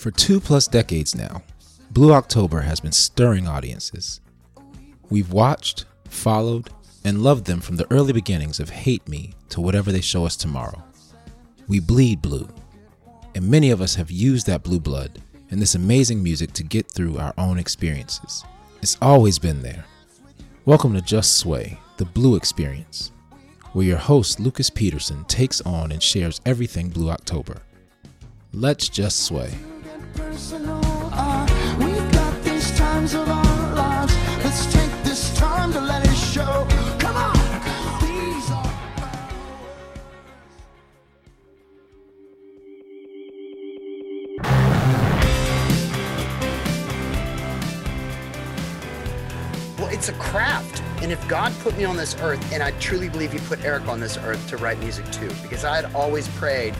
For two plus decades now, Blue October has been stirring audiences. We've watched, followed, and loved them from the early beginnings of Hate Me to whatever they show us tomorrow. We bleed blue, and many of us have used that blue blood and this amazing music to get through our own experiences. It's always been there. Welcome to Just Sway, the Blue Experience, where your host Lucas Peterson takes on and shares everything Blue October. Let's just sway. Personal. Uh, we've got these times of our lives. Let's take this time to let it show. Come on, are. Well, it's a craft. And if God put me on this earth, and I truly believe He put Eric on this earth to write music too, because I had always prayed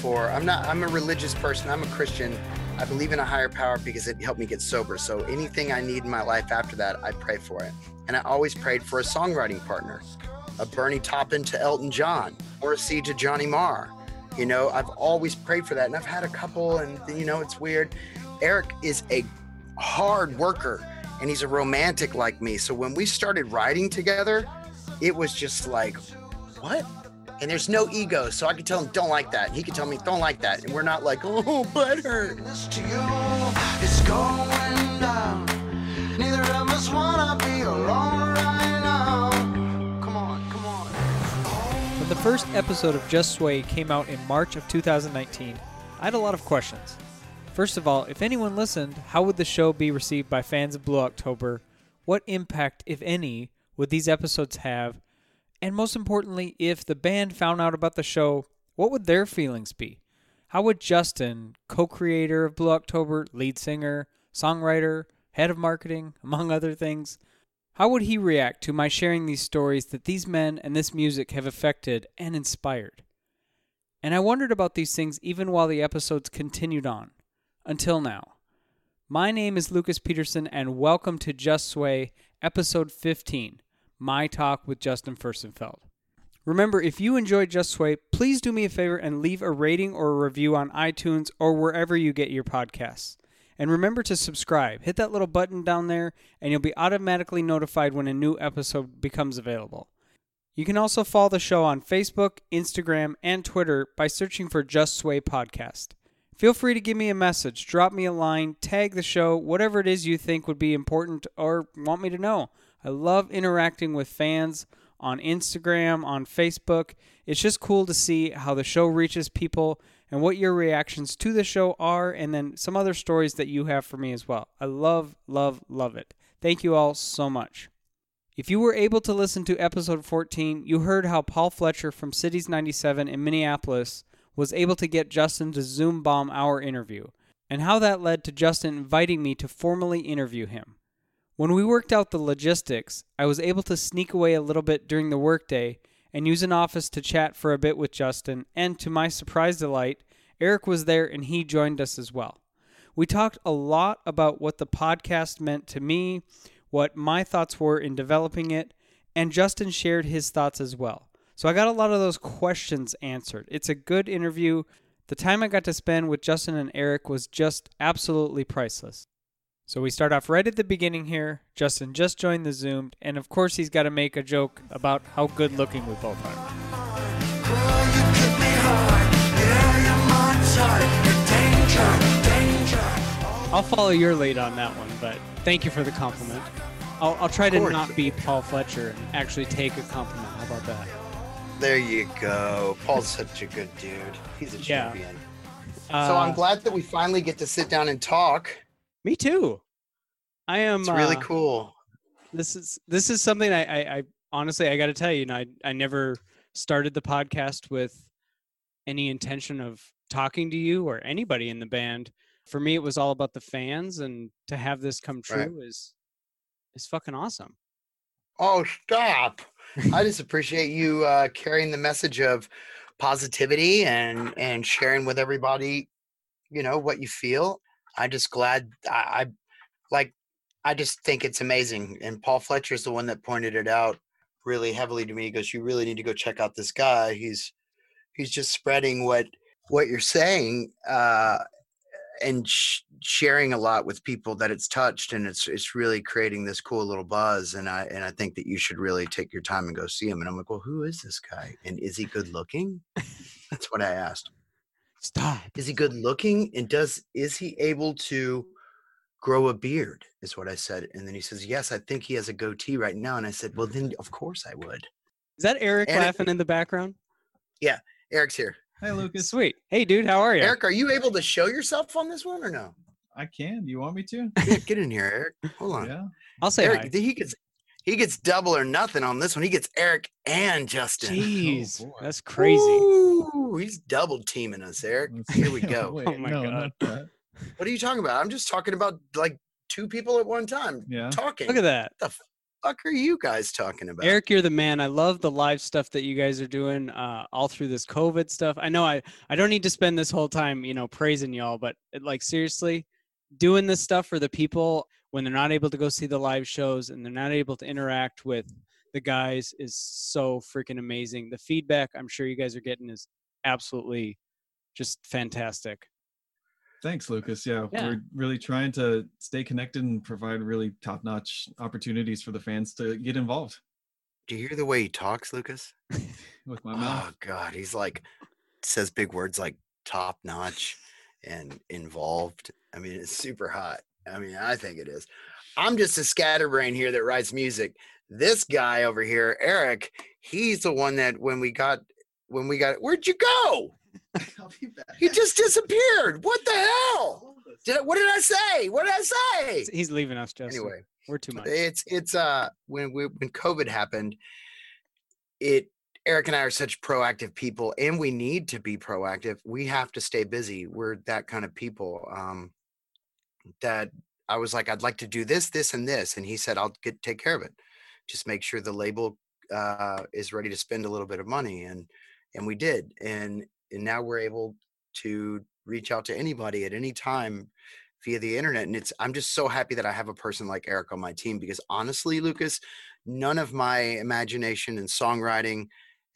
for, I'm not, I'm a religious person, I'm a Christian. I believe in a higher power because it helped me get sober. So anything I need in my life after that, I pray for it. And I always prayed for a songwriting partner, a Bernie Taupin to Elton John, Morrissey to Johnny Marr. You know, I've always prayed for that. And I've had a couple, and you know, it's weird. Eric is a hard worker and he's a romantic like me. So when we started writing together, it was just like, what? And there's no ego. So I could tell him, don't like that. He could tell me, don't like that. And we're not like, oh, butthurt. This to you, it's going down. Neither of us wanna be alone right now. Come on, come on. When the first episode of Just Sway came out in March of 2019, I had a lot of questions. First of all, if anyone listened, how would the show be received by fans of Blue October? What impact, if any, would these episodes have? And most importantly, if the band found out about the show, what would their feelings be? How would Justin, co creator of Blue October, lead singer, songwriter, head of marketing, among other things, how would he react to my sharing these stories that these men and this music have affected and inspired? And I wondered about these things even while the episodes continued on. Until now. My name is Lucas Peterson, and welcome to Just Sway, episode 15 My Talk with Justin Furstenfeld. Remember, if you enjoyed Just Sway, please do me a favor and leave a rating or a review on iTunes or wherever you get your podcasts. And remember to subscribe. Hit that little button down there, and you'll be automatically notified when a new episode becomes available. You can also follow the show on Facebook, Instagram, and Twitter by searching for Just Sway Podcast. Feel free to give me a message, drop me a line, tag the show, whatever it is you think would be important or want me to know. I love interacting with fans on Instagram, on Facebook. It's just cool to see how the show reaches people and what your reactions to the show are, and then some other stories that you have for me as well. I love, love, love it. Thank you all so much. If you were able to listen to episode 14, you heard how Paul Fletcher from Cities 97 in Minneapolis was able to get Justin to Zoom bomb our interview, and how that led to Justin inviting me to formally interview him. When we worked out the logistics, I was able to sneak away a little bit during the workday and use an office to chat for a bit with Justin, and to my surprise delight, Eric was there and he joined us as well. We talked a lot about what the podcast meant to me, what my thoughts were in developing it, and Justin shared his thoughts as well. So I got a lot of those questions answered. It's a good interview. The time I got to spend with Justin and Eric was just absolutely priceless. So we start off right at the beginning here. Justin just joined the Zoom, and of course he's got to make a joke about how good looking we both are. Girl, you get me hard. Yeah, you're my type. You're danger, danger. I'll follow your lead on that one, but thank you for the compliment. I'll, I'll try to not be Paul Fletcher and actually take a compliment. How about that? There you go. Paul's such a good dude. He's a Yeah. champion. so Uh, I'm glad that we finally get to sit down and talk. Me too. I am. It's really uh, cool. This is this is something I, I, I honestly I got to tell you, you know, I I never started the podcast with any intention of talking to you or anybody in the band. For me, it was all about the fans, and to have this come Right. true is is fucking awesome. Oh, stop. I just appreciate you uh, carrying the message of positivity and and sharing with everybody, you know, what you feel. I just glad I, I like I just think it's amazing. And Paul Fletcher is the one that pointed it out really heavily to me. He goes, You really need to go check out this guy. He's he's just spreading what what you're saying. Uh and sh- sharing a lot with people that it's touched and it's it's really creating this cool little buzz and i and i think that you should really take your time and go see him and i'm like well who is this guy and is he good looking that's what i asked Stop. is he good looking and does is he able to grow a beard is what i said and then he says yes i think he has a goatee right now and i said well then of course i would Is that Eric And it- laughing in the background? Yeah, Eric's here Hey, Lucas. Sweet. Hey, dude, how are you? eric are you able to show yourself on this one or no I can. Do you want me to? get, get in here eric hold on Yeah. I'll say eric hi. he gets he gets double or nothing on this one he gets eric and justin Jeez, boy. that's crazy. Ooh, he's double teaming us eric here we go Wait, Oh my no, God. what are you talking about i'm just talking about like two people at one time Yeah. talking Look at that. the fuck are you guys talking about Eric, you're the man. I love the live stuff that you guys are doing uh, all through this COVID stuff. I know I, I don't need to spend this whole time, you know, praising y'all, but it, like seriously, doing this stuff for the people when they're not able to go see the live shows and they're not able to interact with the guys is so freaking amazing. The feedback I'm sure you guys are getting is absolutely just fantastic. Thanks, Lucas. Yeah, Yeah. we're really trying to stay connected and provide really top-notch opportunities for the fans to get involved do you hear the way he talks lucas with my mouth. Oh God, he's like says big words like top notch and involved. I mean, it's super hot. I mean, I think it is. I'm just a scatterbrain here that writes music. This guy over here, Eric, he's the one that when we got when we got where'd you go? I'll be back. He just disappeared. What the hell? Did I, what did I say? What did I say? He's leaving us, Justin. Anyway, we're too much. it's it's uh when we, when COVID happened, it Eric and I are such proactive people, and we need to be proactive. We have to stay busy. We're that kind of people. Um, that I was like, I'd like to do this, this, and this, and he said, I'll get take care of it. Just make sure the label uh, is ready to spend a little bit of money, and and we did, and and now we're able to reach out to anybody at any time via the internet and it's i'm just so happy that i have a person like eric on my team because honestly lucas none of my imagination and songwriting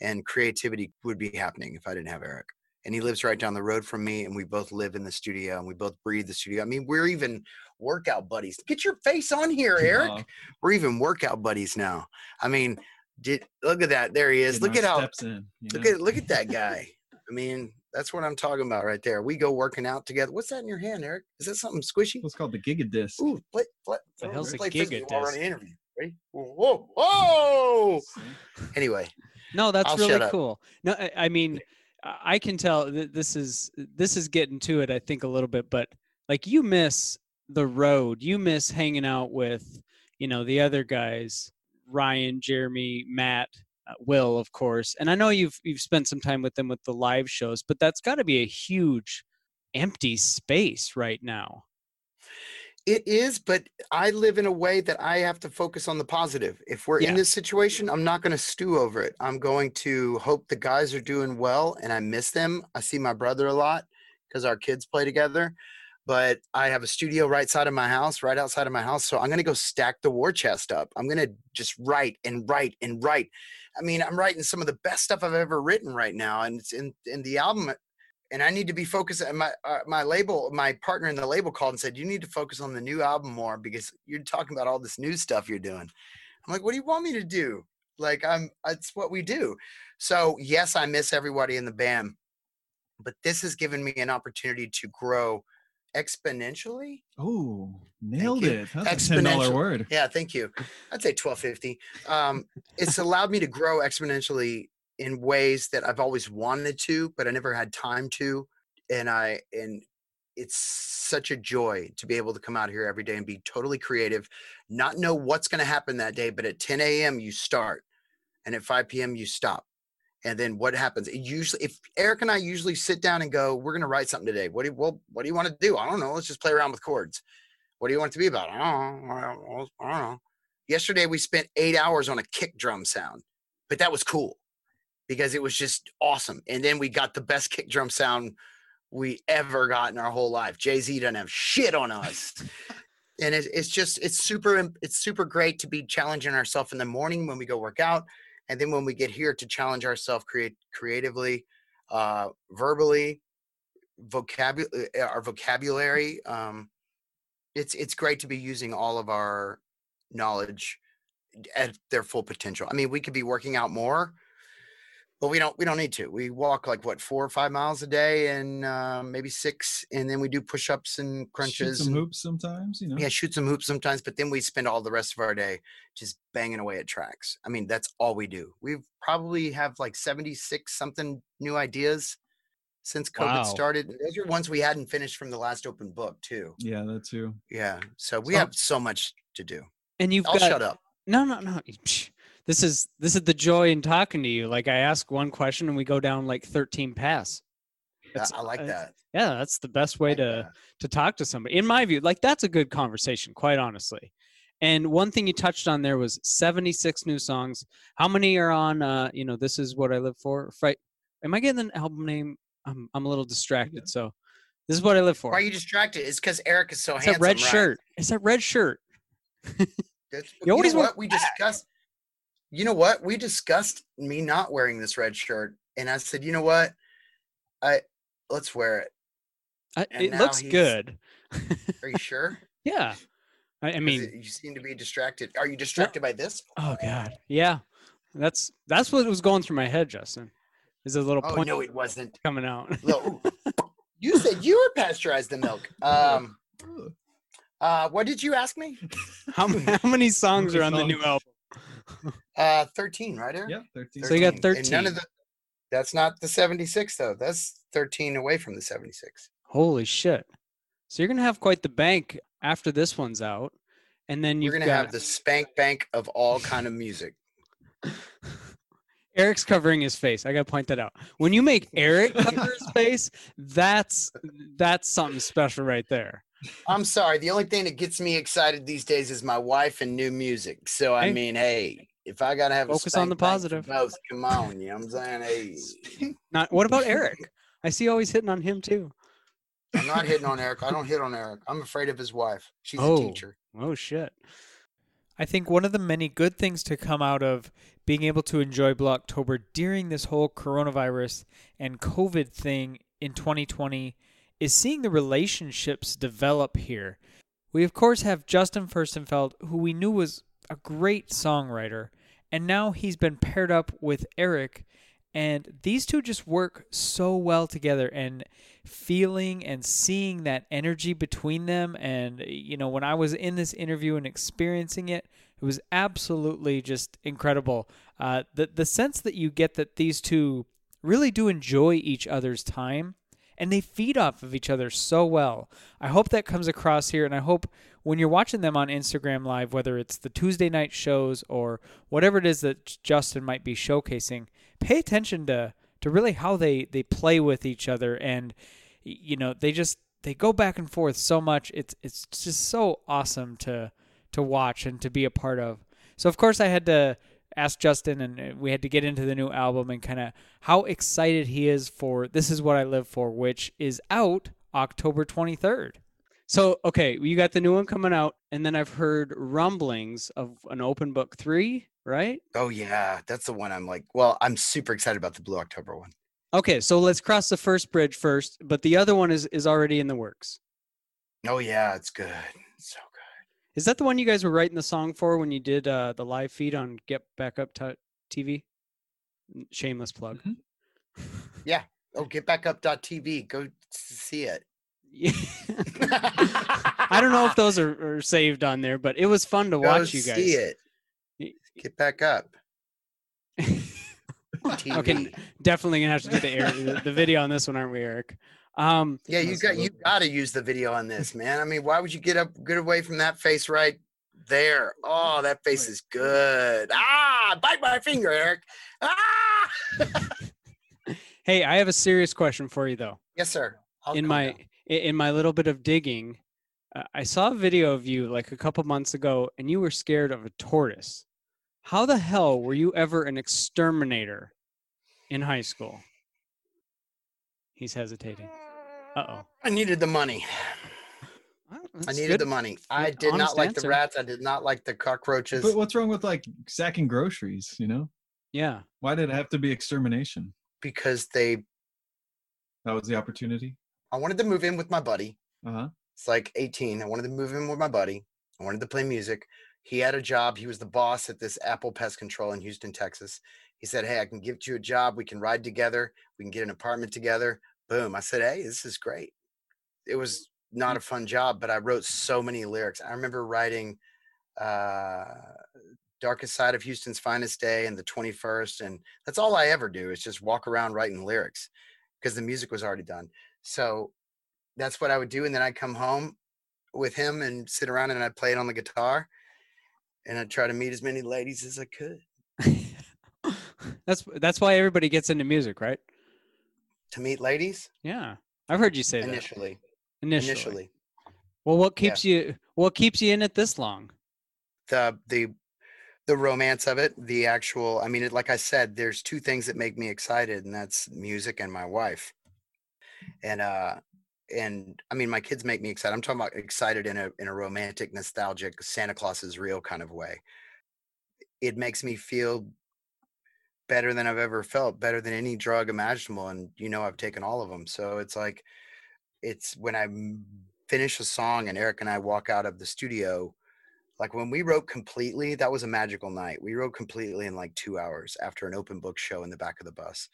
and creativity would be happening if i didn't have eric and he lives right down the road from me and we both live in the studio and we both breathe the studio i mean we're even workout buddies get your face on here eric Aw, we're even workout buddies now i mean did look at that there he is getting look at how steps in. Look know? at look at that guy. I mean, that's what I'm talking about right there. We go working out together. What's that in your hand, Eric? Is that something squishy? What's called the Giga Disc. Ooh, play, play, The oh, hell's a play frisbee giga while we're on disc? the interview. Ready? Whoa, whoa! Anyway, No, that's I'll really cool. No, I, I mean, I can tell that this is this is getting to it. I think a little bit, but like you miss the road. You miss hanging out with you know the other guys, Ryan, Jeremy, Matt, uh, Will, of course. And I know you've you've spent some time with them with the live shows, but that's got to be a huge empty space right now. It is, but I live in a way that I have to focus on the positive. If we're Yeah. in this situation, I'm not going to stew over it. I'm going to hope the guys are doing well and I miss them. I see my brother a lot because our kids play together. But I have a studio right side of my house, right outside of my house. So I'm going to go stack the war chest up. I'm going to just write and write and write. I mean, I'm writing some of the best stuff I've ever written right now. And it's in, in the album and I need to be focused. And my uh, my label, my partner in the label called and said, "You need to focus on the new album more because you're talking about all this new stuff you're doing." I'm like, "What do you want me to do?" Like, I'm. It's what we do. So yes, I miss everybody in the band, but this has given me an opportunity to grow exponentially. Oh, nailed it. That's a ten dollar Exponential. word. Yeah, thank you. I'd say 1250. Um, it's allowed me to grow exponentially in ways that I've always wanted to, but I never had time to. And I and it's such a joy to be able to come out here every day and be totally creative, not know what's going to happen that day, but at 10 a.m. you start, and at 5 p.m. you stop. And then what happens? It usually, if Eric and I usually sit down and go, we're going to write something today. What do you, well, what do you want to do? I don't know. Let's just play around with chords. What do you want it to be about? I don't know. I don't know. I don't know. Yesterday we spent eight hours on a kick drum sound, but that was cool because it was just awesome. And then we got the best kick drum sound we ever got in our whole life. Jay Z doesn't have shit on us. and it's, it's just it's super it's super great to be challenging ourselves in the morning when we go work out, and then when we get here to challenge ourselves create creatively, uh, verbally, vocabulary, our vocabulary. Um, it's it's great to be using all of our knowledge at their full potential. I mean, we could be working out more, but we don't we don't need to. We walk like what four or five miles a day, and uh, maybe six, and then we do push ups and Shoot crunches. some and- hoops sometimes, you know. yeah, shoot some hoops sometimes, but then we spend all the rest of our day just banging away at tracks. I mean, that's all we do. We've probably have like 76 something new ideas since COVID Wow. started. Those are ones we hadn't finished from the last open book, too. Yeah, that too. Yeah. So we So- have so much to do. And you've I'll got shut up. no, no, no. psh, This is this is the joy in talking to you. Like I ask one question and we go down like 13 pass. I- It's- I like uh, that. Yeah, that's the best way like to that. to talk to somebody. In my view, like that's a good conversation, quite honestly. And one thing you touched on there was 76 new songs. How many are on uh, you know, this is what I live for? Fright. Am I getting an album name? I'm I'm a little distracted. So this is what I live for. Why are you distracted? It's because Eric is so it's handsome. that red right? shirt. It's that red shirt. That's, You you always know what? We discussed. You know what? We discussed me not wearing this red shirt, and I said, you know what? I let's wear it. I, it looks good. Are you sure? yeah. I, I mean, it- you seem to be distracted. Are you distracted by this? oh god. Yeah. That's that's what was going through my head, Justin. Is a little Oh point no, it wasn't. coming out. Look, you said you were pasteurized the milk. Um, uh, what did you ask me? how, how many songs are on the new album? Uh, thirteen, right? Eric? Yeah, 13. So you got And none 13. of the. That's not the seventy-six though. That's thirteen away from the seventy-six. Holy shit. So you're gonna have quite the bank after this one's out. And then You're gonna got have the spank bank of all kind of music. Eric's covering his face. I gotta point that out. When you make Eric cover his face, that's that's something special right there. I'm sorry. The only thing that gets me excited these days is my wife and new music. So I Hey. mean, hey, if I gotta have a Focus on the spank bank for positive. both, come on, you know what I'm saying? Hey, Not what about Eric? I see you always hitting on him too. I'm not hitting on Eric. I don't hit on Eric. I'm afraid of his wife. She's Oh. a teacher. Oh shit. I think one of the many good things to come out of being able to enjoy Blue October during this whole coronavirus and COVID thing in 2020 is seeing the relationships develop here. We, of course, have Justin Furstenfeld, who we knew was a great songwriter, and now he's been paired up with Eric, and these two just work so well together. And feeling and seeing that energy between them, and you know, when I was in this interview and experiencing it, it was absolutely just incredible. Uh, the the sense that you get that these two really do enjoy each other's time and they feed off of each other so well. I hope that comes across here, and I hope when you're watching them on Instagram Live, whether it's the Tuesday night shows or whatever it is that Justin might be showcasing, pay attention to to really how they they play with each other, and you know they just they go back and forth so much. It's it's just so awesome to to watch and to be a part of. So of course I had to ask Justin and uh, we had to get into the new album and kind of how excited he is for This Is What I Live For, which is out October 23rd. So okay, you got the new one coming out, and then I've heard rumblings of an open book three, right? Oh yeah, that's the one I'm like. Well, I'm super excited about the Blue October one. Okay, so let's cross the first bridge first, but the other one is is already in the works. Oh yeah, it's good. It's so good. Is that the one you guys were writing the song for when you did uh, the live feed on Get Back Up T- TV? Shameless plug. Yeah. Oh, get back up.tv. Go see it. Yeah. I don't know if those are, are saved on there, but it was fun to Go watch you guys. see it. Get back up. TV. Okay, definitely gonna have to do the, air, the video on this one, aren't we, Eric? Um, Yeah, you got you got to use the video on this, man. I mean, why would you get up get away from that face right there? Oh, that face is good. Ah, bite my finger, Eric. Ah. hey, I have a serious question for you though. Yes, sir. I'll in my down. in my little bit of digging, uh, I saw a video of you like a couple months ago, and you were scared of a tortoise. How the hell were you ever an exterminator in high school? He's hesitating. Uh oh. I needed the money. I needed the money. I Good, did not like answer. the rats. I did not like the cockroaches. But what's wrong with like sacking groceries? You know, Yeah. why did it have to be extermination? because they That was the opportunity. I wanted to move in with my buddy. Uh-huh. It's like 18. I wanted to move in with my buddy. I wanted to play music. He had a job. He was the boss at this Apple Pest Control in Houston, Texas. He said, Hey, I can give you a job. We can ride together. We can get an apartment together. Boom. I said, Hey, this is great. It was not a fun job, but I wrote so many lyrics. I remember writing uh, Darkest Side of Houston's Finest Day and the 21st. And that's all I ever do is just walk around writing lyrics because the music was already done. So that's what I would do. And then I'd come home with him and sit around and I'd play it on the guitar and I'd try to meet as many ladies as I could that's that's why everybody gets into music, right? To meet ladies Yeah, I've heard you say that initially. initially. Initially, Well, what keeps you what keeps you in it this long? the the the romance of it, the actual. I mean, it, like I said, there's two things that make me excited, and that's music and my wife. And uh, and I mean, my kids make me excited. I'm talking about excited in a in a romantic, nostalgic, Santa Claus is real kind of way. It makes me feel better than I've ever felt, better than any drug imaginable. And you know, I've taken all of them. So it's like, it's when I finish a song and Eric and I walk out of the studio. Like when we wrote completely, that was a magical night. We wrote completely in like two hours after an open book show in the back of the bus.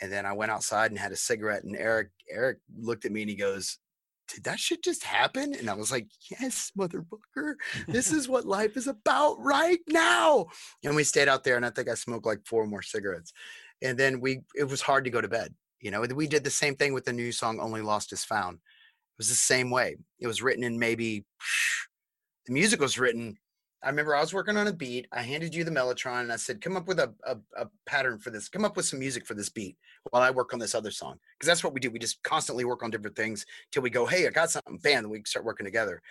And then I went outside and had a cigarette. And Eric, Eric looked at me and he goes, "Did that shit just happen?" And I was like, "Yes, motherfucker. This is what life is about right now." And we stayed out there, and I think I smoked like four more cigarettes. And then we, it was hard to go to bed. You know, we did the same thing with the new song "Only Lost Is Found." It was the same way. It was written in maybe the music was written. I remember I was working on a beat. I handed you the Mellotron and I said, come up with a, a, a pattern for this. Come up with some music for this beat while I work on this other song. Because that's what we do. We just constantly work on different things till we go, hey, I got something. Bam, we start working together.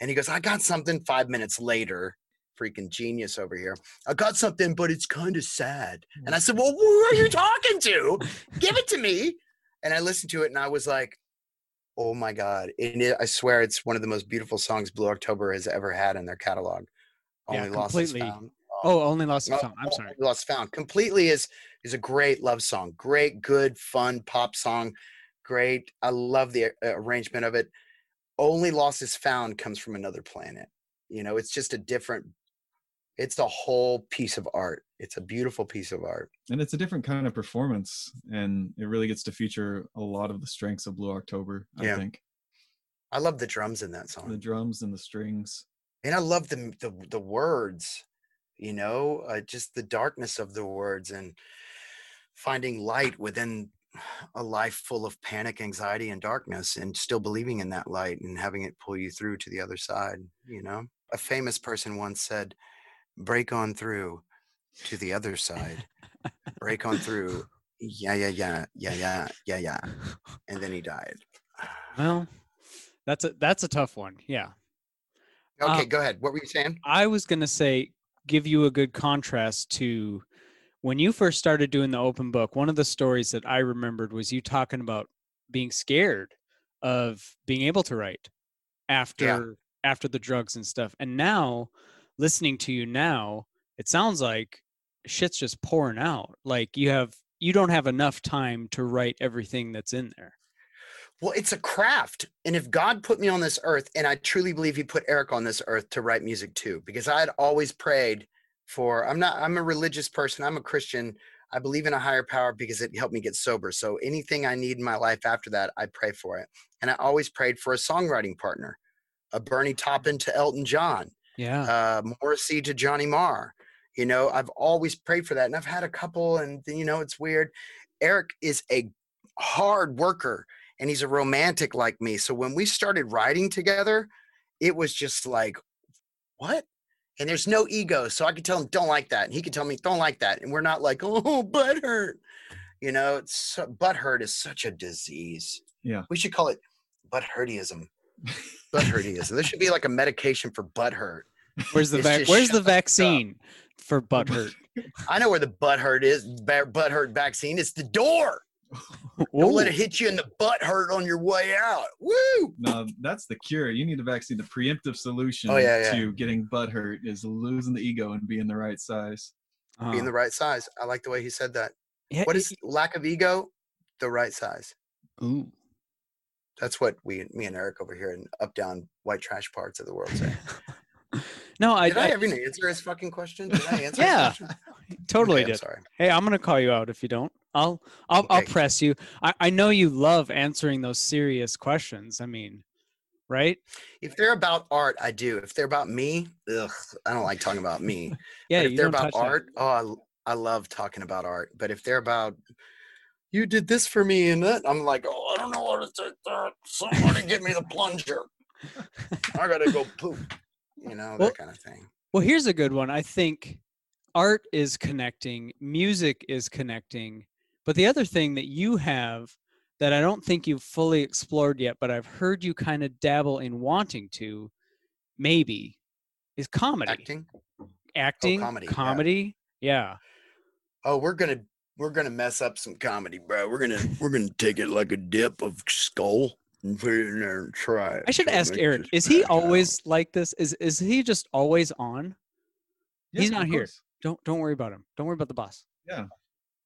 And he goes, I got something five minutes later. Freaking genius over here. I got something, but it's kind of sad. And I said, Well, who are you talking to? Give it to me. And I listened to it and I was like, Oh my God. And it, I swear it's one of the most beautiful songs Blue October has ever had in their catalog. Yeah, Only Lost completely. Found. Oh, only lost No, of time. I'm sorry. Lost Found. Completely is is a great love song. Great, good, fun pop song. Great. I love the uh, arrangement of it. Only Lost is Found comes from another planet. You know, it's just a different. It's a whole piece of art. It's a beautiful piece of art. and it's a different kind of performance and it really gets to feature a lot of the strengths of blue october i Yeah. think I love the drums in that song. the drums and the strings and I love the the the words. You know, uh, just the darkness of the words and finding light within a life full of panic, anxiety, and darkness, and still believing in that light and having it pull you through to the other side. You know, a famous person once said, "Break on through to the other side. Break on through." Yeah, yeah, yeah, yeah, yeah, yeah, yeah. And then he died. Well, that's a that's a tough one. Yeah. Okay, Um, go ahead. What were you saying? I was going to say, give you a good contrast to when you first started doing the open book. One of the stories that I remembered was you talking about being scared of being able to write after after the drugs and stuff. And now, listening to you now, it sounds like shit's just pouring out. Like you have you don't have enough time to write everything that's in there. Well, it's a craft. And if God put me on this earth, and I truly believe he put Eric on this earth to write music too, because I had always prayed for, I'm not, I'm a religious person, I'm a Christian. I believe in a higher power because it helped me get sober. So anything I need in my life after that, I pray for it. And I always prayed for a songwriting partner, a Bernie Taupin to Elton John, Yeah. uh, Morrissey to Johnny Marr. You know, I've always prayed for that. And I've had a couple, and you know, it's weird. Eric is a hard worker and he's a romantic like me. So when we started writing together, it was just like, what? And there's no ego. So I could tell him, don't like that. And he could tell me, don't like that. And we're not like, oh, butt hurt. You know, it's so, butt hurt is such a disease. Yeah. We should call it butt hurtyism. Butt hurtyism. There should be like a medication for butt hurt. Where's the it's vac- where's the the fuck up. vaccine for butt hurt? I know where the butt hurt is, ba- butt hurt vaccine. It's the door. Don't let it hit you in the butt hurt on your way out. Woo! no that's the cure you need a vaccine the preemptive solution Oh, yeah, yeah. to getting butt hurt is losing the ego and being the right size Being Uh, the right size. I like the way he said that. yeah, What y- is lack of ego? The right size. Ooh. That's what we, me and Eric over here in up down white trash parts of the world say. no, I, Did I, I even answer his fucking question? Did I answer? Yeah, question? totally Okay, I'm did. sorry. Hey, I'm gonna call you out if you don't. I'll I'll I'll press you. I, I know you love answering those serious questions. I mean, right? If they're about art, I do. If they're about me, ugh, I don't like talking about me. Yeah, but if they're about touch that. art, oh, I love talking about art. But if they're about you did this for me and that, I'm like, oh, I don't know what to take that. Somebody give me the plunger. I gotta go poop. You know that kind of thing. Well, here's a good one. I think art is connecting, music is connecting, but the other thing that you have that I don't think you've fully explored yet, but I've heard you kind of dabble in wanting to, maybe, is comedy. Acting. Oh, Acting, comedy, yeah. comedy. Yeah. Oh, we're gonna we're gonna mess up some comedy, bro. We're gonna we're gonna take it like a dip of skull and put it in there and try. I should ask makes Eric, is he crack out. always like this? Is is he just always on? He's not here. Don't don't worry about him. Don't worry about the boss. Yeah.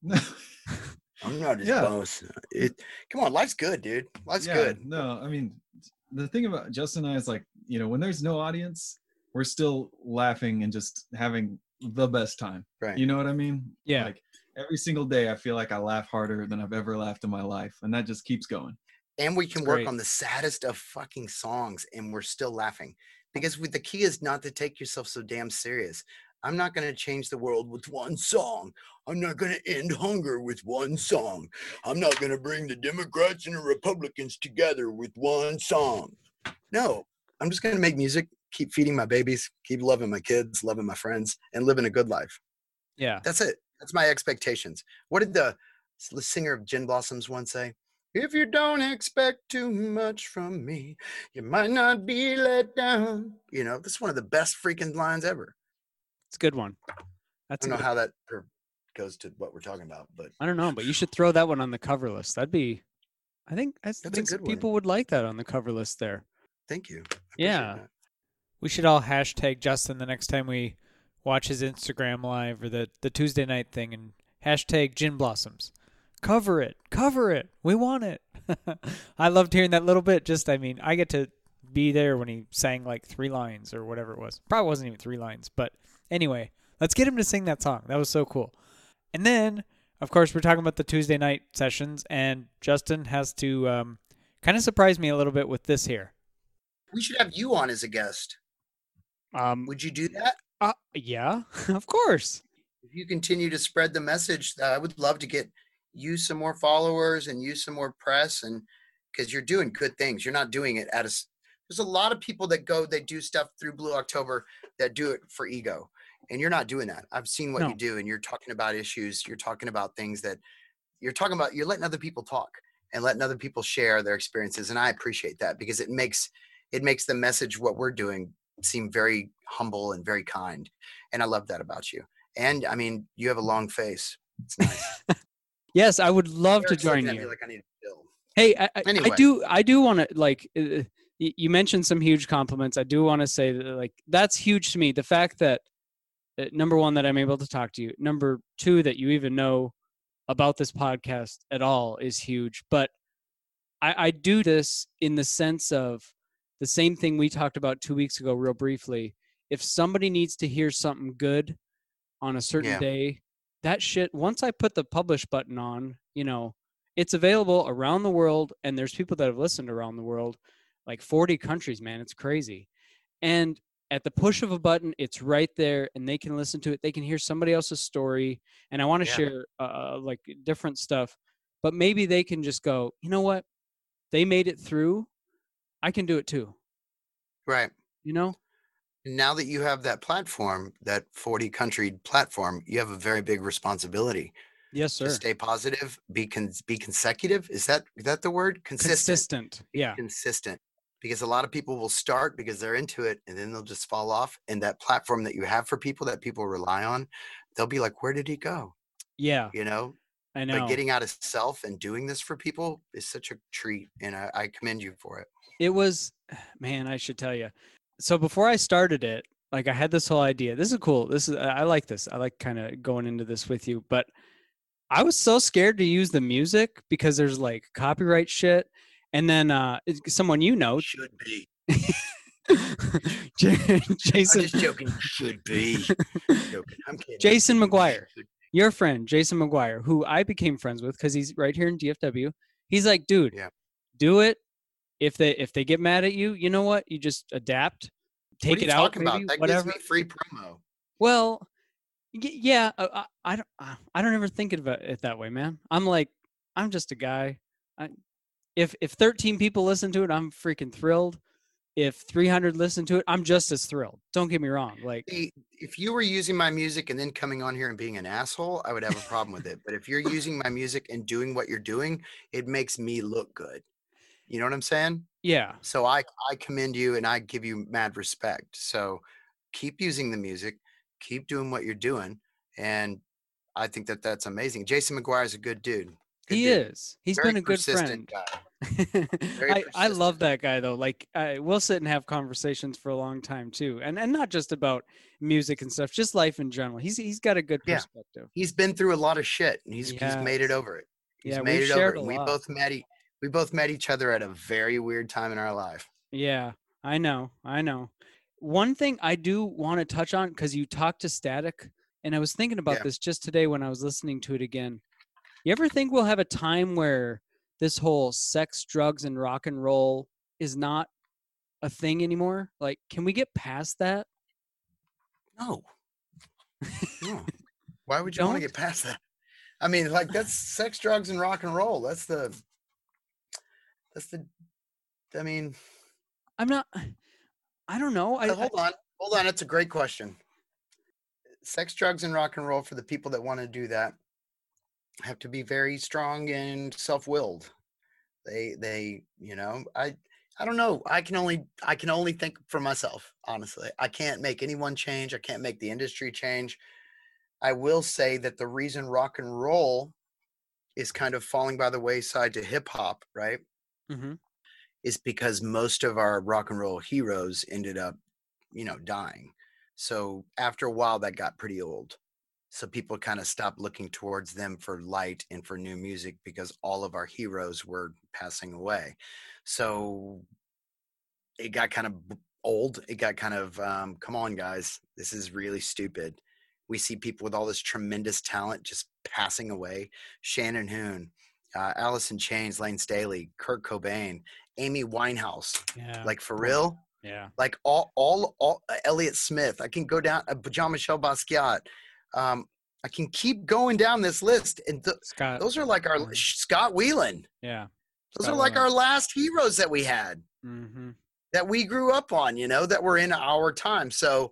I'm not his Yeah. boss. It come on, life's good, dude. Life's yeah, good. No, I mean, the thing about Justin and I is like, you know, when there's no audience, we're still laughing and just having the best time. Right. You know what I mean? Yeah. Like every single day, I feel like I laugh harder than I've ever laughed in my life, and that just keeps going. And we can It's work great. on the saddest of fucking songs and we're still laughing oh. because with the key is not to take yourself so damn serious i'm not going to change the world with one song i'm not going to end hunger with one song i'm not going to bring the democrats and the republicans together with one song no i'm just going to make music keep feeding my babies keep loving my kids loving my friends and living a good life Yeah. that's it. That's my expectations. What did the the singer of Gin Blossoms once say? If you don't expect too much from me, you might not be let down. You know, that's one of the best freaking lines ever. It's a good one. I That's a don't know how that goes to what we're talking about, but I don't know, but you should throw that one on the cover list. That'd be I think I a think some good one. people would like that on the cover list there. thank you. Yeah. that. We should all hashtag Justin the next time we watch his Instagram live or the, the Tuesday night thing and hashtag Gin Blossoms. Cover it. Cover it. We want it. I loved hearing that little bit. Just, I mean, I get to be there when he sang like three lines or whatever it was. Probably wasn't even three lines. But anyway, let's get him to sing that song. That was so cool. And then, of course, we're talking about the Tuesday night sessions, and Justin has to um, kind of surprise me a little bit with this here. We should have you on as a guest. Um Would you do that? uh, yeah, of course. If you continue to spread the message, uh, I would love to get you some more followers and use some more press and because you're doing good things. You're not doing it at a there's a lot of people that go they do stuff through Blue October that do it for ego. And you're not doing that. I've seen what No. you do and you're talking about issues, you're talking about things that you're talking about you're letting other people talk and letting other people share their experiences and I appreciate that because it makes it makes the message what we're doing seem very humble and very kind. And I love that about you. And I mean, you have a long face. It's nice. Yes, I would love to Eric's join you. Like I need to chill. Hey, I, I, I do I do want to like uh, you mentioned some huge compliments. I do want to say that like that's huge to me. The fact that uh, number one that I'm able to talk to you. Number two that you even know about this podcast at all is huge. But I, I do this in the sense of the same thing we talked about two weeks ago, real briefly. If somebody needs to hear something good on a certain Yeah. day, that shit. Once I put the publish button on, you know, it's available around the world, and there's people that have listened around the world, like 40 countries. Man, it's crazy. And at the push of a button, it's right there, and they can listen to it. They can hear somebody else's story, and I want to Yeah. share uh, like different stuff. But maybe they can just go, you know what? They made it through. I can do it too. Right. You know? Now that you have that platform, that 40 country platform, you have a very big responsibility Yes, to sir. stay positive, be con- be consecutive. Is that is that the word? Consistent. Consistent. Yeah. Consistent. Because a lot of people will start because they're into it and then they'll just fall off. And that platform that you have for people that people rely on, they'll be like, Where did he go? Yeah. You know? I know. But getting out of self and doing this for people is such a treat. And I, I commend you for it. it was man i should tell you so before i started it like i had this whole idea this is cool this is i like this i like kind of going into this with you but i was so scared to use the music because there's like copyright shit and then uh, someone you know, Should be. J- I'm Jason just joking. Should be. joking. I'm kidding. Jason McGuire. Your friend Jason McGuire, who I became friends with because he's right here in DFW. He's like, dude, Yeah. do it. If they if they get mad at you, you know what? You just adapt, take what are you it out, talking maybe, about? That whatever. gives me free promo. Well, y- yeah, uh, I, I don't I I don't ever think of it that way, man. I'm like, I'm just a guy. I, if if 13 people listen to it, I'm freaking thrilled. If 300 listen to it, I'm just as thrilled. Don't get me wrong. Like, if you were using my music and then coming on here and being an asshole, I would have a problem with it. But if you're using my music and doing what you're doing, it makes me look good. You know what I'm saying? yeah, So I I commend you and I give you mad respect. So keep using the music, keep doing what you're doing, and I think that that's amazing. Jason McGuire is a good dude. Good he dude. is. He's Very been a good friend. guy. I, I love that guy though. Like I, we'll sit and have conversations for a long time too, and and not just about music and stuff, just life in general. He's he's got a good Yeah. perspective. He's been through a lot of shit and he's he's made it over it. He's Yeah, made it over. shared it. We both met we both met each other at a very weird time in our life. Yeah, I know, I know. One thing I do want to touch on because you talked to Static, and I was thinking about Yeah. this just today when I was listening to it again. You ever think we'll have a time where this whole sex, drugs, and rock and roll is not a thing anymore? Like, can we get past that? No. No. Why would you want to get past that? I mean, like that's sex, drugs, and rock and roll. That's the that's the I mean, I'm not. I don't know. I, hold on. Hold on. It's a great question. Sex, drugs, and rock and roll for the people that want to do that have to be very strong and self-willed. They they, you know, I I don't know. I can only I can only think for myself, honestly. I can't make anyone change. I can't make the industry change. I will say that the reason rock and roll is kind of falling by the wayside to hip hop, right? Mhm. is because most of our rock and roll heroes ended up, you know, dying. So after a while, that got pretty old. So people kind of stopped looking towards them for light and for new music because all of our heroes were passing away. So it got kind of old. It got kind of, um, come on, guys, this is really stupid. We see people with all this tremendous talent just passing away. Shannon Hoon, uh, in Chains, Layne Staley, Kurt Cobain, Amy Winehouse. yeah. Like for real, Yeah. like all, all, all. uh, Elliott Smith. I can go down. Uh, Jean Michel Basquiat. Um, I can keep going down this list, and th- Scott. those are like our. Scott Weiland. yeah. Those Scott are like Weiland. our last heroes that we had Mm-hmm. that we grew up on, you know, that were in our time. So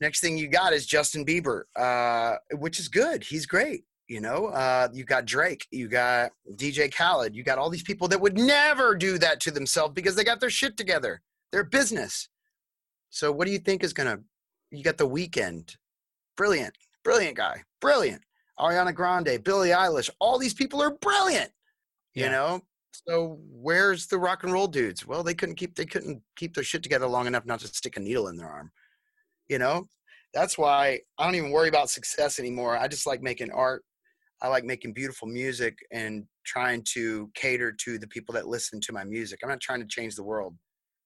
next thing you got is Justin Bieber, uh, which is good. He's great. You know, uh, you got Drake, you got DJ Khaled, you got all these people that would never do that to themselves because they got their shit together. Their business. So what do you think is gonna? You got the Weeknd, brilliant, brilliant guy, brilliant. Ariana Grande, Billie Eilish, all these people are brilliant. You Yeah. know, so where's the rock and roll dudes? Well, they couldn't keep they couldn't keep their shit together long enough not to stick a needle in their arm. You know, that's why I don't even worry about success anymore. I just like making art. I like making beautiful music and trying to cater to the people that listen to my music. I'm not trying to change the world.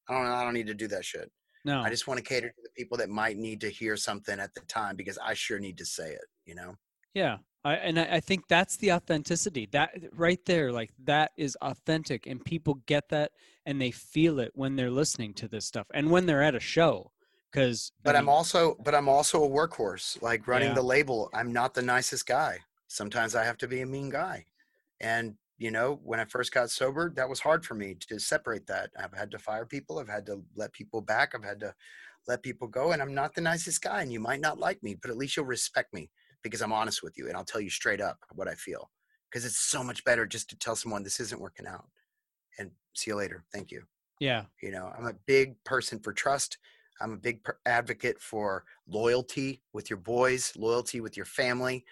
I don't. I don't need to do that shit. No. I just want to cater to the people that might need to hear something at the time because I sure need to say it. You know. Yeah. I, and I, I think that's the authenticity. That right there, like that is authentic, and people get that and they feel it when they're listening to this stuff and when they're at a show. Because, but I'm also but I'm also a workhorse. Like running Yeah. the label, I'm not the nicest guy. Sometimes I have to be a mean guy. And you know, when I first got sober, that was hard for me to separate that. I've had to fire people, I've had to let people back, I've had to let people go, and I'm not the nicest guy. And you might not like me, but at least you'll respect me because I'm honest with you and I'll tell you straight up what I feel. Because it's so much better just to tell someone this isn't working out. And see you later. Thank you. yeah, You know, I'm a big person for trust. I'm a big per- advocate for loyalty with your boys, loyalty with your family.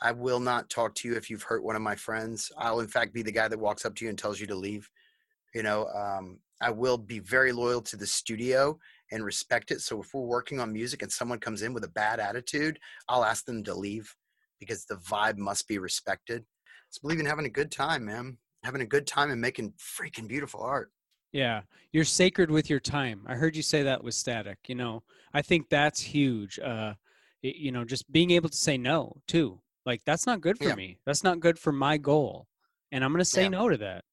I will not talk to you if you've hurt one of my friends. I'll, in fact, be the guy that walks up to you and tells you to leave. You know, um, I will be very loyal to the studio and respect it. So if we're working on music and someone comes in with a bad attitude, I'll ask them to leave because the vibe must be respected. Just believe in having a good time, man. having a good time and making freaking beautiful art. Yeah, you're sacred with your time. I heard you say that with Static. You know, I think that's huge. Uh, you know, just being able to say no too. Like that's not good for Yeah. me. That's not good for my goal, and I'm gonna say Yeah. no to that.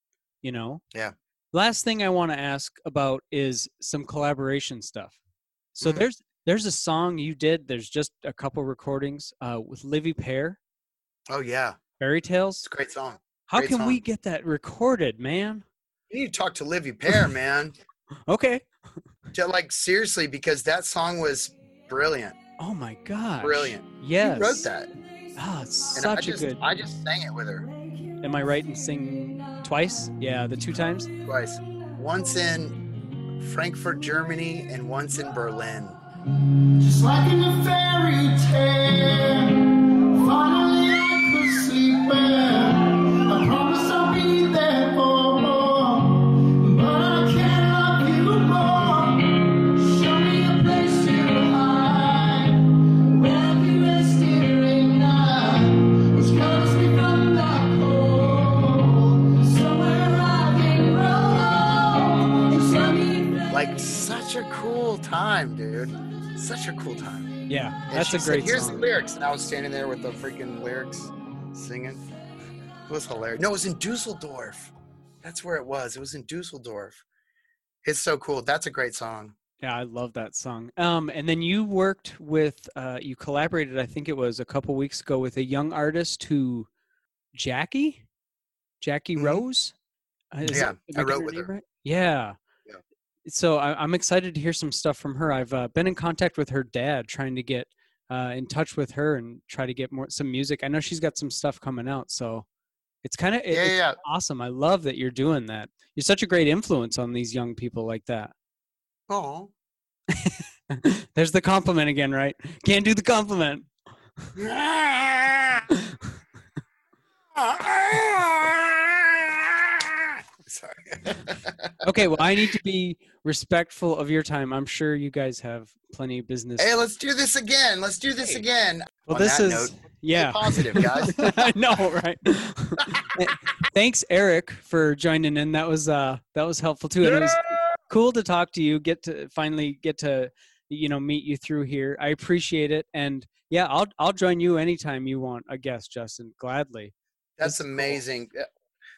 You know. Yeah. Last thing I want to ask about is some collaboration stuff. So Mhm. there's there's a song you did. There's just a couple recordings uh, with Livy Pear, Oh yeah, Fairy Tales. it's a great song. How great can we get that recorded, man? You need to talk to Livy Pear, man. Okay. Like seriously, because that song was brilliant, Oh my god. brilliant. Yes. You wrote that, Ah, it's such just a good. I just sang it with her Am I right in singing twice? Yeah, the two times. twice. Once in Frankfurt, Germany, and once in Berlin. Just like in a time, dude. Such a cool time. Yeah, And that's a said, great Here's song. the lyrics, and I was standing there with the freaking lyrics, singing. It was hilarious. No, it was in Dusseldorf. That's where it was. It was in Dusseldorf. It's so cool. That's a great song. Yeah, I love that song. Um, and then you worked with, uh, you collaborated. I think it was a couple weeks ago with a young artist who, Jackie, Jackie Mhm. Rose. Uh, is Yeah, I wrote with her. right? Yeah. So I, I'm excited to hear some stuff from her. I've uh, been in contact with her dad, trying to get uh, in touch with her and try to get more some music. I know she's got some stuff coming out, so it's kind of Yeah, yeah, yeah. awesome. I love that you're doing that. You're such a great influence on these young people like that. Oh. There's the compliment again, right? Can't do the compliment. Sorry. Okay, well, I need to be respectful of your time. I'm sure you guys have plenty of business. hey, let's do this again. Let's do this Hey. again. well, on this is note, yeah. positive, guys. I know, right? Thanks, Eric, for joining in. That was uh that was helpful too. And it was cool to talk to you. Get to finally get to you know meet you through here. I appreciate it, and yeah, I'll I'll join you anytime you want a guest, Justin. Gladly. That's That's amazing. Uh,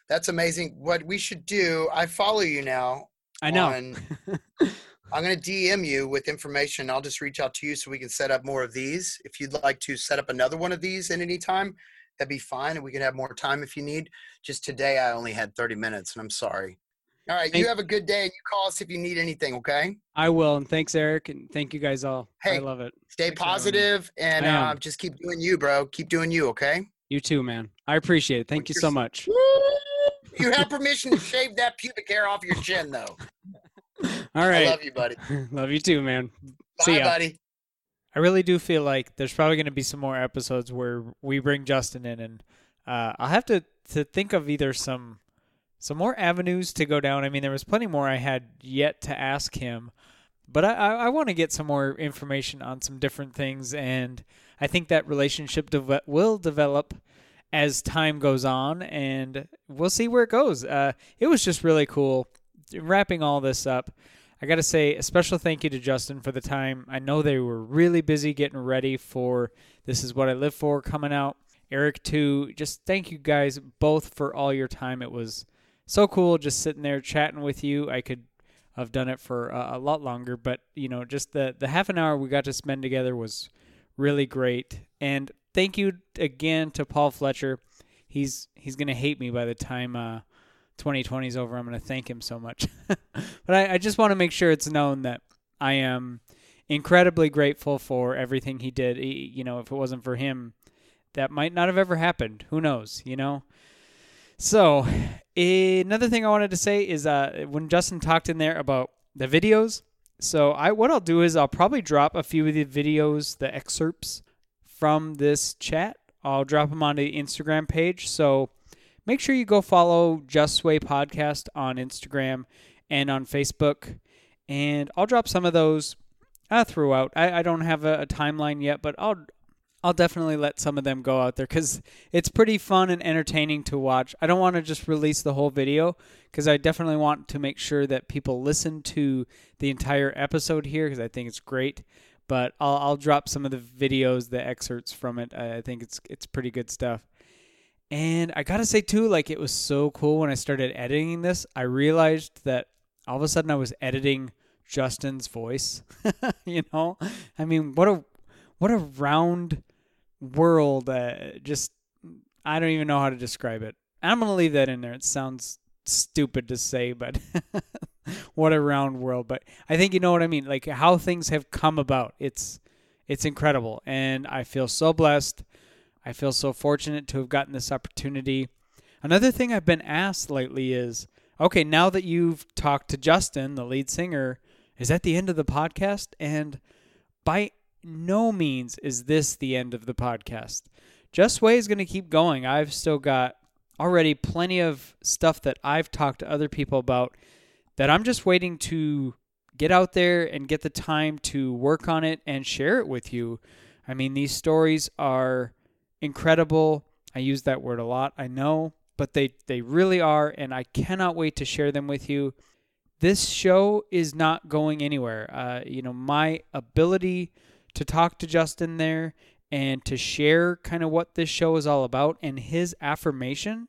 That's amazing. What we should do, I follow you now. I know. on- I'm going to DM you with information. I'll just reach out to you so we can set up more of these. If you'd like to set up another one of these at any time, that'd be fine. And we can have more time if you need. Just today, I only had 30 minutes, and I'm sorry. All right. Thank- you have a good day, and you call us if you need anything, okay? I will, and thanks, Eric, and thank you guys all. Hey, I love it. Stay Thanks for having me. positive and uh, just keep doing you, bro. Keep doing you, okay? You too, man. I appreciate it. Thank you so much. You have permission to shave that pubic hair off your chin, though. All right. I love you, buddy. love you too, man. Bye, See ya. buddy. I really do feel like there's probably going to be some more episodes where we bring Justin in, and uh, I'll have to to think of either some some more avenues to go down. I mean, there was plenty more I had yet to ask him, but I I, I want to get some more information on some different things, and I think that relationship deve- will develop as time goes on, and we'll see where it goes. Uh, it was just really cool wrapping all this up. I got to say a special thank you to Justin for the time. I know they were really busy getting ready for This Is What I Live For coming out. Eric, too. Just thank you guys both for all your time. It was so cool just sitting there chatting with you. I could have done it for a, a lot longer, but, you know, just the, the half an hour we got to spend together was really great. And thank you again to Paul Fletcher. He's he's gonna hate me by the time uh, 2020 is over. I'm gonna thank him so much. but I, I just want to make sure it's known that I am incredibly grateful for everything he did. He- you know, if it wasn't for him, that might not have ever happened. Who knows? You know. So, another thing I wanted to say is uh, when Justin talked in there about the videos. So I what I'll do is I'll probably drop a few of the videos, the excerpts from this chat. I'll drop them onto the Instagram page. So make sure you go follow Just Sway Podcast on Instagram and on Facebook. And I'll drop some of those uh, throughout. I, I don't have a, a timeline yet, but I'll I'll definitely let some of them go out there because it's pretty fun and entertaining to watch. I don't want to just release the whole video because I definitely want to make sure that people listen to the entire episode here because I think it's great. But I'll, I'll drop some of the videos, the excerpts from it. I think it's it's pretty good stuff. And I gotta say too, like it was so cool when I started editing this. I realized that all of a sudden I was editing Justin's voice. you know, I mean, what a what a round world. Uh, just I don't even know how to describe it. I'm gonna leave that in there. It sounds stupid to say, but what a round world. But I think you know what I mean. Like how things have come about. It's it's incredible, and I feel so blessed. I feel so fortunate to have gotten this opportunity. Another thing I've been asked lately is, okay, now that you've talked to Justin, the lead singer, is that the end of the podcast? And by no means is this the end of the podcast. Just Sway is going to keep going. I've still got already plenty of stuff that I've talked to other people about that I'm just waiting to get out there and get the time to work on it and share it with you. I mean, these stories are incredible. I use that word a lot, I know, but they, they really are, and I cannot wait to share them with you. This show is not going anywhere. Uh, you know, my ability to talk to Justin there and to share kind of what this show is all about and his affirmation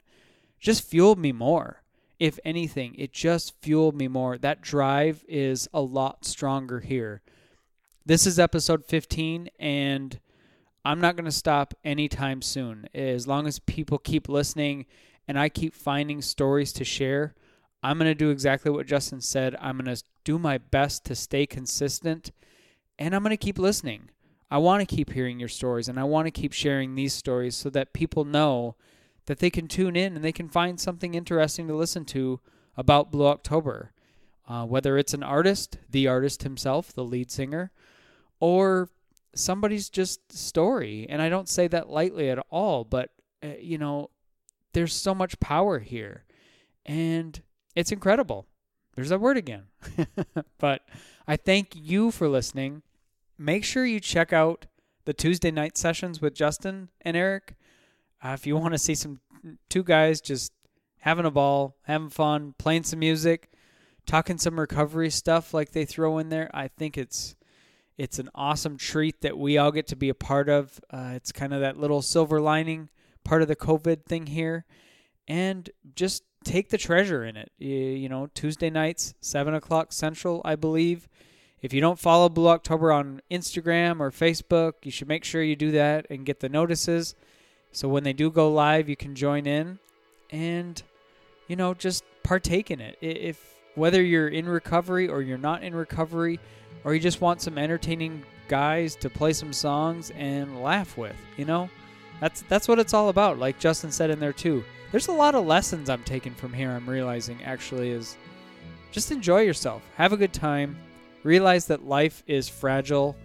just fueled me more. If anything, it just fueled me more. That drive is a lot stronger here. This is episode 15, and I'm not going to stop anytime soon. As long as people keep listening and I keep finding stories to share, I'm going to do exactly what Justin said. I'm going to do my best to stay consistent, and I'm going to keep listening. I want to keep hearing your stories, and I want to keep sharing these stories so that people know that they can tune in and they can find something interesting to listen to about Blue October. Uh, whether it's an artist, the artist himself, the lead singer, or somebody's just story. And I don't say that lightly at all, but, uh, you know, there's so much power here. And it's incredible. There's that word again. but I thank you for listening. Make sure you check out the Tuesday night sessions with Justin and Eric. Uh, if you want to see some two guys just having a ball, having fun, playing some music, talking some recovery stuff like they throw in there, I think it's it's an awesome treat that we all get to be a part of. Uh, it's kind of that little silver lining part of the COVID thing here, and just take the treasure in it. You, you know, Tuesday nights, seven o'clock Central, I believe. If you don't follow Blue October on Instagram or Facebook, you should make sure you do that and get the notices. So when they do go live, you can join in and, you know, just partake in it. If whether you're in recovery or you're not in recovery, or you just want some entertaining guys to play some songs and laugh with, you know, that's that's what it's all about. Like Justin said in there too. There's a lot of lessons I'm taking from here. I'm realizing actually is just enjoy yourself, have a good time, realize that life is fragile,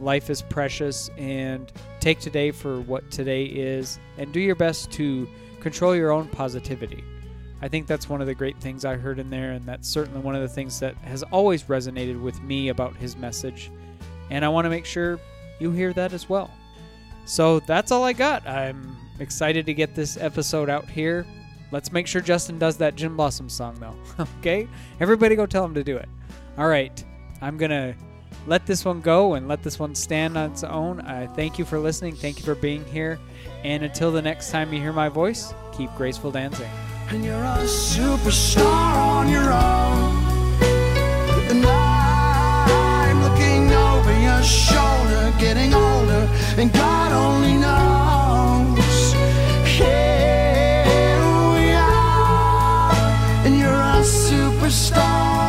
life is precious, and take today for what today is, and do your best to control your own positivity. I think that's one of the great things I heard in there, and that's certainly one of the things that has always resonated with me about his message. And I want to make sure you hear that as well. So that's all I got. I'm excited to get this episode out here. Let's make sure Justin does that Jim Blossom song, though. okay? Everybody go tell him to do it. All right. I'm going to let this one go and let this one stand on its own. I thank you for listening. Thank you for being here. And until the next time you hear my voice, keep graceful dancing. And you're a superstar on your own. And I'm looking over your shoulder, getting older, and God only knows. Superstar.